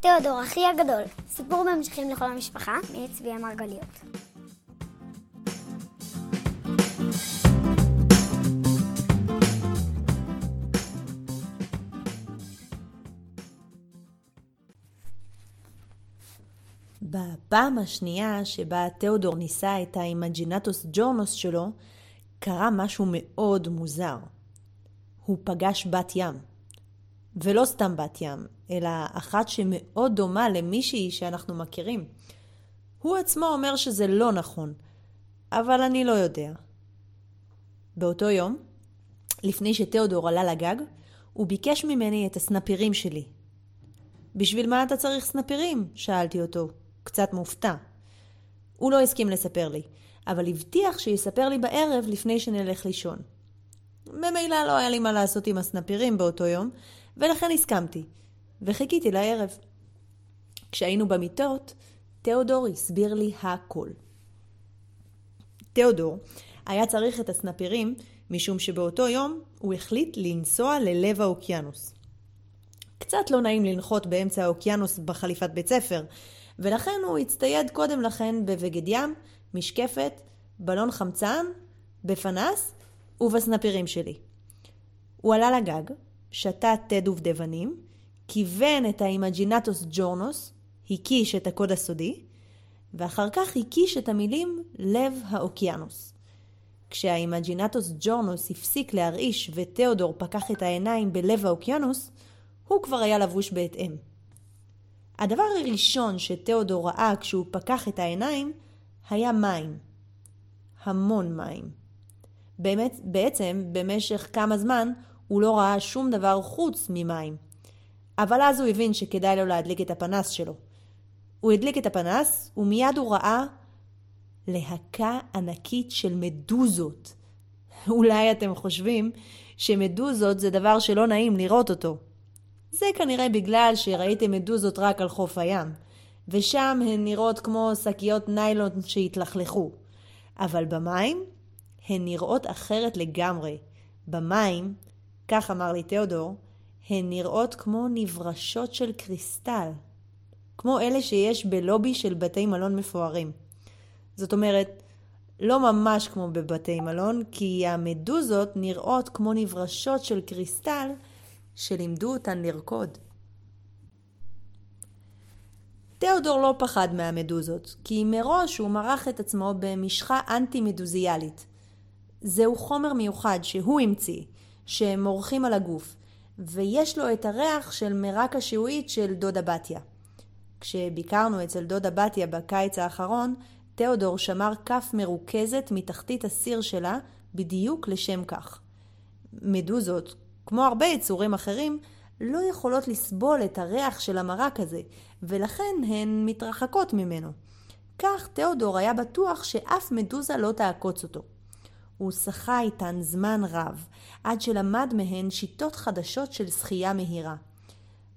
תיאודור, אחי הגדול, סיפור בהמשכים לכל המשפחה, מאת צבי המרגליות. בפעם השנייה שבה תיאודור ניסה את האימג'ינטוס ג'ורנוס שלו, קרה משהו מאוד מוזר. הוא פגש בת ים. ולא סתם בת ים, אלא אחת שמאוד דומה למישהי שאנחנו מכירים. הוא עצמו אומר שזה לא נכון, אבל אני לא יודע. באותו יום, לפני שתיאודור עלה לגג, הוא ביקש ממני את הסנפירים שלי. בשביל מה אתה צריך סנפירים? שאלתי אותו, קצת מופתע. הוא לא הסכים לספר לי, אבל הבטיח שיספר לי בערב לפני שנלך לישון. ממילא לא היה לי מה לעשות עם הסנפירים באותו יום, ולכן הסכמתי, וחיכיתי לערב. כשהיינו במיטות, תיאודור הסביר לי הכל. תיאודור היה צריך את הסנפירים משום שבאותו יום הוא החליט לנסוע ללב האוקיינוס. קצת לא נעים לנחות באמצע האוקיינוס בחליפת בית ספר, ולכן הוא הצטייד קודם לכן בבגד ים, משקפת, בלון חמצן, בפנס ובסנפירים שלי. הוא עלה לגג, שתה תה דובדבנים, כיוון את האימג'ינטוס ג'ורנוס, הקיש את הקוד הסודי, ואחר כך הקיש את המילים לב האוקיינוס. כשהאימג'ינטוס ג'ורנוס הפסיק להרעיש ותיאודור פקח את העיניים בלב האוקיינוס, הוא כבר היה לבוש בהתאם. הדבר הראשון שתיאודור ראה כשהוא פקח את העיניים היה מים. המון מים. באמת, בעצם, במשך כמה זמן הוא לא ראה שום דבר חוץ ממים. אבל אז הוא הבין שכדאי לו להדליק את הפנס שלו. הוא הדליק את הפנס, ומיד הוא ראה להקה ענקית של מדוזות. אולי אתם חושבים שמדוזות זה דבר שלא נעים לראות אותו. זה כנראה בגלל שראיתם מדוזות רק על חוף הים, ושם הן נראות כמו שקיות ניילון שהתלכלכו. אבל במים הן נראות אחרת לגמרי. במים כך אמר לי תיאודור, הן נראות כמו נברשות של קריסטל, כמו אלה שיש בלובי של בתי מלון מפוארים. זאת אומרת, לא ממש כמו בבתי מלון, כי המדוזות נראות כמו נברשות של קריסטל שלימדו אותן לרקוד. תיאודור לא פחד מהמדוזות, כי מראש הוא מרח את עצמו במשחה אנטי-מדוזיאלית. זהו חומר מיוחד שהוא המציא, שהם מורחים על הגוף, ויש לו את הריח של מרק השעועית של דודה בתיה. כשביקרנו אצל דודה בתיה בקיץ האחרון, תיאודור שמר כף מרוכזת מתחתית הסיר שלה בדיוק לשם כך. מדוזות, כמו הרבה יצורים אחרים, לא יכולות לסבול את הריח של המרק הזה, ולכן הן מתרחקות ממנו. כך תיאודור היה בטוח שאף מדוזה לא תעקוץ אותו. הוא שחה איתן זמן רב, עד שלמד מהן שיטות חדשות של שחייה מהירה.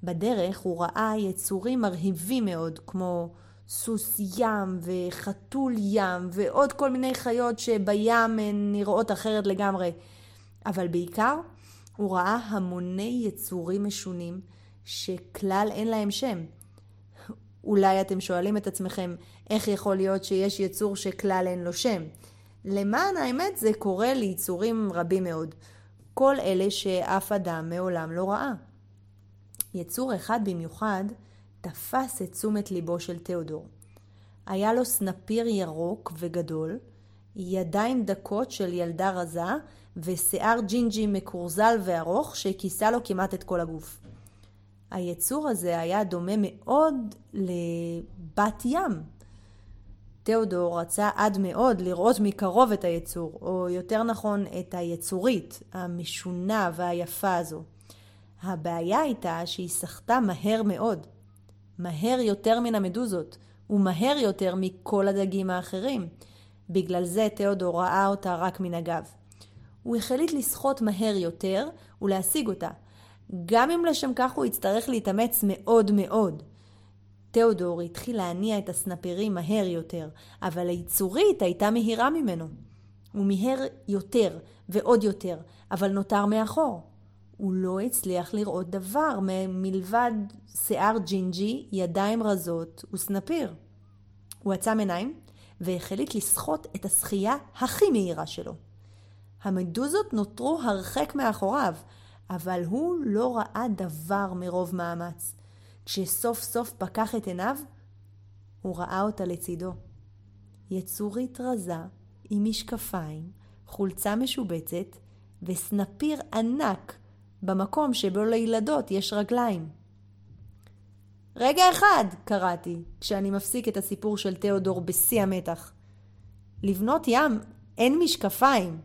בדרך הוא ראה יצורים מרהיבים מאוד, כמו סוס ים וחתול ים ועוד כל מיני חיות שבים הן נראות אחרת לגמרי. אבל בעיקר הוא ראה המוני יצורים משונים שכלל אין להם שם. אולי אתם שואלים את עצמכם איך יכול להיות שיש יצור שכלל אין לו שם. למען האמת זה קורה ליצורים רבים מאוד. כל אלה שאף אדם מעולם לא ראה. יצור אחד במיוחד תפס את תשומת ליבו של תיאודור. היה לו סנפיר ירוק וגדול, ידיים דקות של ילדה רזה ושיער ג'ינג'י מקורזל וארוך שכיסה לו כמעט את כל הגוף. היצור הזה היה דומה מאוד לבת ים, תיאודור רצה עד מאוד לראות מקרוב את היצור, או יותר נכון את היצורית, המשונה והיפה הזו. הבעיה הייתה שהיא סחטה מהר מאוד. מהר יותר מן המדוזות, ומהר יותר מכל הדגים האחרים. בגלל זה תיאודור ראה אותה רק מן הגב. הוא החליט לסחוט מהר יותר ולהשיג אותה, גם אם לשם כך הוא יצטרך להתאמץ מאוד מאוד. תיאודור התחיל להניע את הסנפירים מהר יותר, אבל היצורית הייתה מהירה ממנו. הוא מיהר יותר ועוד יותר, אבל נותר מאחור. הוא לא הצליח לראות דבר מלבד שיער ג'ינג'י, ידיים רזות וסנפיר. הוא עצם עיניים והחליט לסחוט את השחייה הכי מהירה שלו. המדוזות נותרו הרחק מאחוריו, אבל הוא לא ראה דבר מרוב מאמץ. כשסוף סוף פקח את עיניו, הוא ראה אותה לצידו. יצורית רזה, עם משקפיים, חולצה משובצת וסנפיר ענק במקום שבו לילדות יש רגליים. רגע אחד, קראתי, כשאני מפסיק את הסיפור של תיאודור בשיא המתח. לבנות ים אין משקפיים.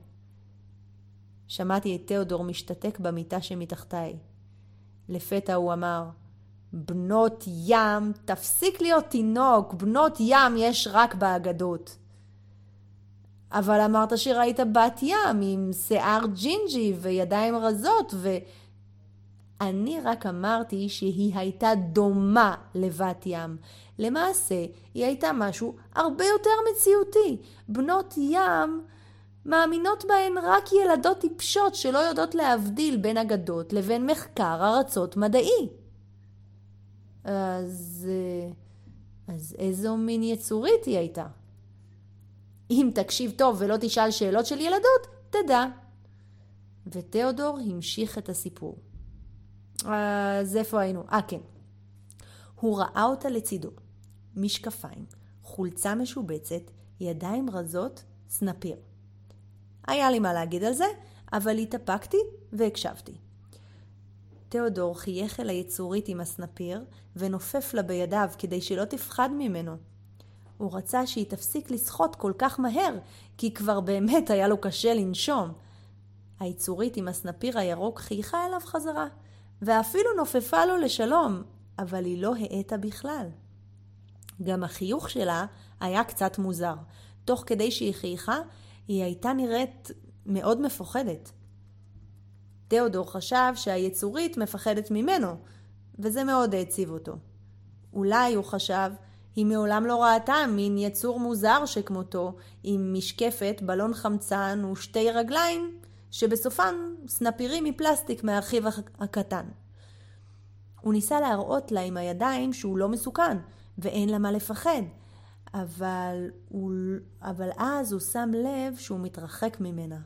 שמעתי את תיאודור משתתק במיטה שמתחתיי. לפתע הוא אמר, בנות ים, תפסיק להיות תינוק, בנות ים יש רק באגדות. אבל אמרת שראית בת ים עם שיער ג'ינג'י וידיים רזות ו... אני רק אמרתי שהיא הייתה דומה לבת ים. למעשה, היא הייתה משהו הרבה יותר מציאותי. בנות ים מאמינות בהן רק ילדות טיפשות שלא יודעות להבדיל בין אגדות לבין מחקר ארצות מדעי. אז... אז איזו מין יצורית היא הייתה? אם תקשיב טוב ולא תשאל שאלות של ילדות, תדע. ותיאודור המשיך את הסיפור. אז איפה היינו? אה, כן. הוא ראה אותה לצידו. משקפיים, חולצה משובצת, ידיים רזות, סנפיר. היה לי מה להגיד על זה, אבל התאפקתי והקשבתי. תיאודור חייך אל היצורית עם הסנפיר, ונופף לה בידיו כדי שלא תפחד ממנו. הוא רצה שהיא תפסיק לשחות כל כך מהר, כי כבר באמת היה לו קשה לנשום. היצורית עם הסנפיר הירוק חייכה אליו חזרה, ואפילו נופפה לו לשלום, אבל היא לא האטה בכלל. גם החיוך שלה היה קצת מוזר. תוך כדי שהיא חייכה, היא הייתה נראית מאוד מפוחדת. תיאודור חשב שהיצורית מפחדת ממנו, וזה מאוד העציב אותו. אולי הוא חשב, היא מעולם לא ראתה מין יצור מוזר שכמותו, עם משקפת, בלון חמצן ושתי רגליים, שבסופן סנפירים מפלסטיק מאחיו הקטן. הוא ניסה להראות לה עם הידיים שהוא לא מסוכן, ואין לה מה לפחד. אבל, הוא, אבל אז הוא שם לב שהוא מתרחק ממנה.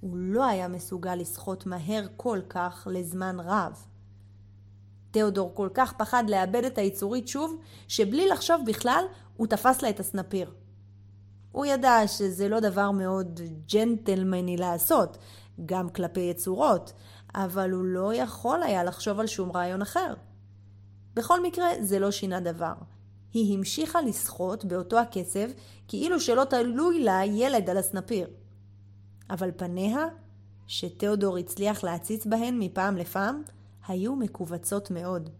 הוא לא היה מסוגל לשחות מהר כל כך לזמן רב. תיאודור כל כך פחד לאבד את היצורית שוב, שבלי לחשוב בכלל, הוא תפס לה את הסנפיר. הוא ידע שזה לא דבר מאוד ג'נטלמני לעשות, גם כלפי יצורות, אבל הוא לא יכול היה לחשוב על שום רעיון אחר. בכל מקרה, זה לא שינה דבר. היא המשיכה לשחות באותו הקצב, כאילו שלא תלוי לה ילד על הסנפיר. אבל פניה, שתיאודור הצליח להציץ בהן מפעם לפעם, היו מכווצות מאוד,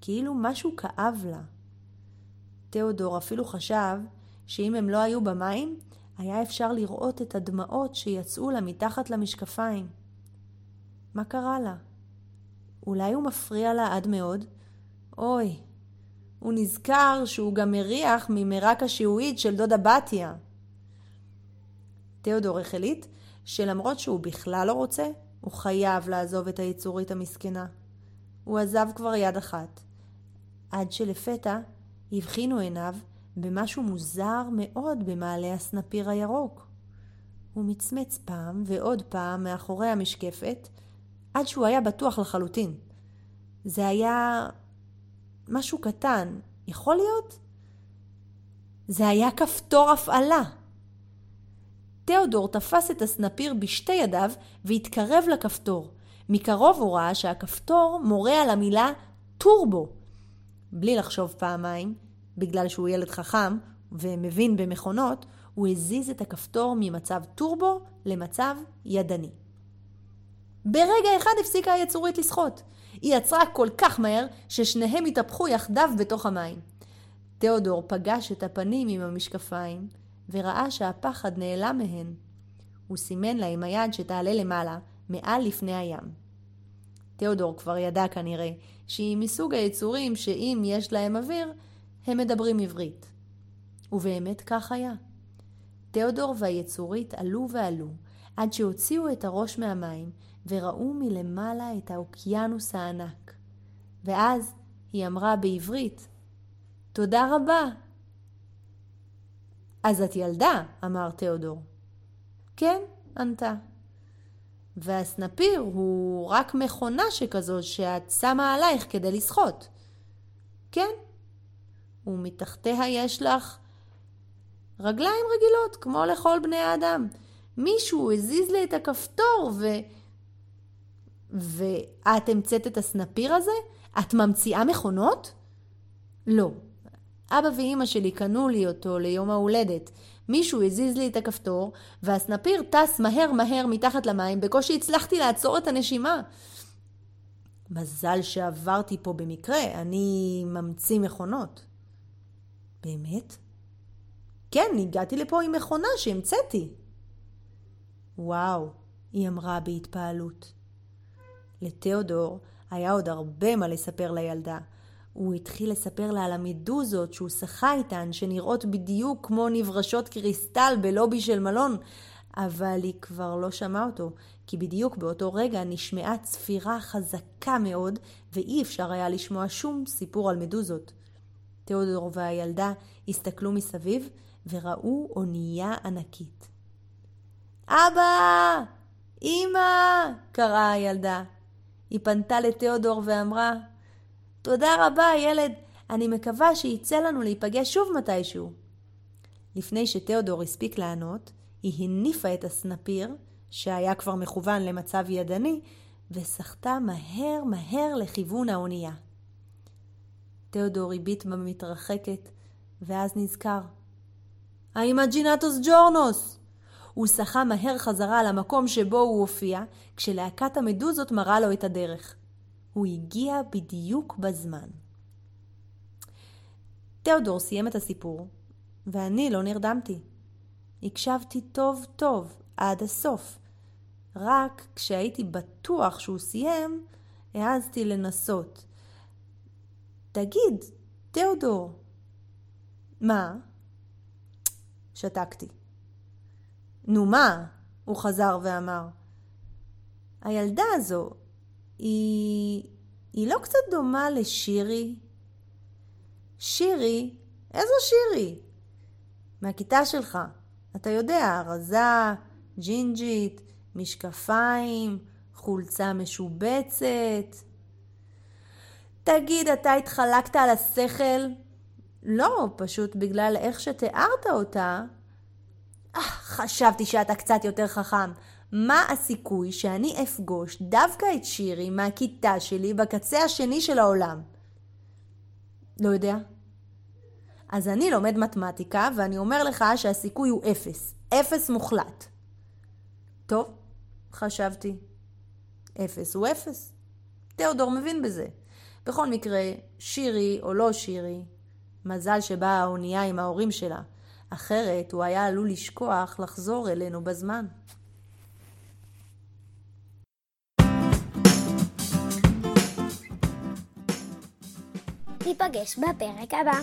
כאילו משהו כאב לה. תיאודור אפילו חשב שאם הם לא היו במים, היה אפשר לראות את הדמעות שיצאו לה מתחת למשקפיים. מה קרה לה? אולי הוא מפריע לה עד מאוד? אוי, הוא נזכר שהוא גם מריח ממרק השעועית של דודה בתיה. תיאודור החליט שלמרות שהוא בכלל לא רוצה, הוא חייב לעזוב את היצורית המסכנה. הוא עזב כבר יד אחת. עד שלפתע הבחינו עיניו במשהו מוזר מאוד במעלה הסנפיר הירוק. הוא מצמץ פעם ועוד פעם מאחורי המשקפת, עד שהוא היה בטוח לחלוטין. זה היה משהו קטן. יכול להיות? זה היה כפתור הפעלה. תיאודור תפס את הסנפיר בשתי ידיו והתקרב לכפתור. מקרוב הוא ראה שהכפתור מורה על המילה טורבו. בלי לחשוב פעמיים, בגלל שהוא ילד חכם ומבין במכונות, הוא הזיז את הכפתור ממצב טורבו למצב ידני. ברגע אחד הפסיקה היצורית לשחות. היא עצרה כל כך מהר, ששניהם התהפכו יחדיו בתוך המים. תיאודור פגש את הפנים עם המשקפיים, וראה שהפחד נעלם מהן. הוא סימן לה עם היד שתעלה למעלה, מעל לפני הים. תיאודור כבר ידע כנראה שהיא מסוג היצורים שאם יש להם אוויר, הם מדברים עברית. ובאמת כך היה. תיאודור והיצורית עלו ועלו, עד שהוציאו את הראש מהמים וראו מלמעלה את האוקיינוס הענק. ואז היא אמרה בעברית, תודה רבה. אז את ילדה, אמר תיאודור. כן, ענתה. והסנפיר הוא רק מכונה שכזאת שאת שמה עלייך כדי לשחות. כן. ומתחתיה יש לך רגליים רגילות, כמו לכל בני האדם. מישהו הזיז לי את הכפתור ו... ואת המצאת את הסנפיר הזה? את ממציאה מכונות? לא. אבא ואימא שלי קנו לי אותו ליום ההולדת. מישהו הזיז לי את הכפתור, והסנפיר טס מהר מהר מתחת למים, בקושי הצלחתי לעצור את הנשימה. מזל שעברתי פה במקרה, אני ממציא מכונות. באמת? כן, הגעתי לפה עם מכונה שהמצאתי. וואו, היא אמרה בהתפעלות. לתיאודור היה עוד הרבה מה לספר לילדה. הוא התחיל לספר לה על המדוזות שהוא שחה איתן, שנראות בדיוק כמו נברשות קריסטל בלובי של מלון, אבל היא כבר לא שמעה אותו, כי בדיוק באותו רגע נשמעה צפירה חזקה מאוד, ואי אפשר היה לשמוע שום סיפור על מדוזות. תיאודור והילדה הסתכלו מסביב וראו אונייה ענקית. אבא! אמא! קראה הילדה. היא פנתה לתיאודור ואמרה, תודה רבה, ילד. אני מקווה שיצא לנו להיפגש שוב מתישהו. לפני שתיאודור הספיק לענות, היא הניפה את הסנפיר, שהיה כבר מכוון למצב ידני, וסחטה מהר מהר לכיוון האונייה. תיאודור הביט במתרחקת, ואז נזכר. האימג'ינטוס ג'ורנוס! הוא שחה מהר חזרה למקום שבו הוא הופיע, כשלהקת המדוזות מראה לו את הדרך. הוא הגיע בדיוק בזמן. תיאודור סיים את הסיפור, ואני לא נרדמתי. הקשבתי טוב טוב עד הסוף. רק כשהייתי בטוח שהוא סיים, העזתי לנסות. תגיד, תיאודור. מה? שתקתי. נו מה? הוא חזר ואמר. הילדה הזו, היא... היא לא קצת דומה לשירי? שירי? איזו שירי? מהכיתה שלך. אתה יודע, רזה, ג'ינג'ית, משקפיים, חולצה משובצת. תגיד, אתה התחלקת על השכל? לא, פשוט בגלל איך שתיארת אותה. אה, חשבתי שאתה קצת יותר חכם. מה הסיכוי שאני אפגוש דווקא את שירי מהכיתה שלי בקצה השני של העולם? לא יודע. אז אני לומד מתמטיקה, ואני אומר לך שהסיכוי הוא אפס. אפס מוחלט. טוב, חשבתי. אפס הוא אפס. תיאודור מבין בזה. בכל מקרה, שירי או לא שירי, מזל שבאה האונייה עם ההורים שלה. אחרת הוא היה עלול לשכוח לחזור אלינו בזמן. ניפגש בפרק הבא.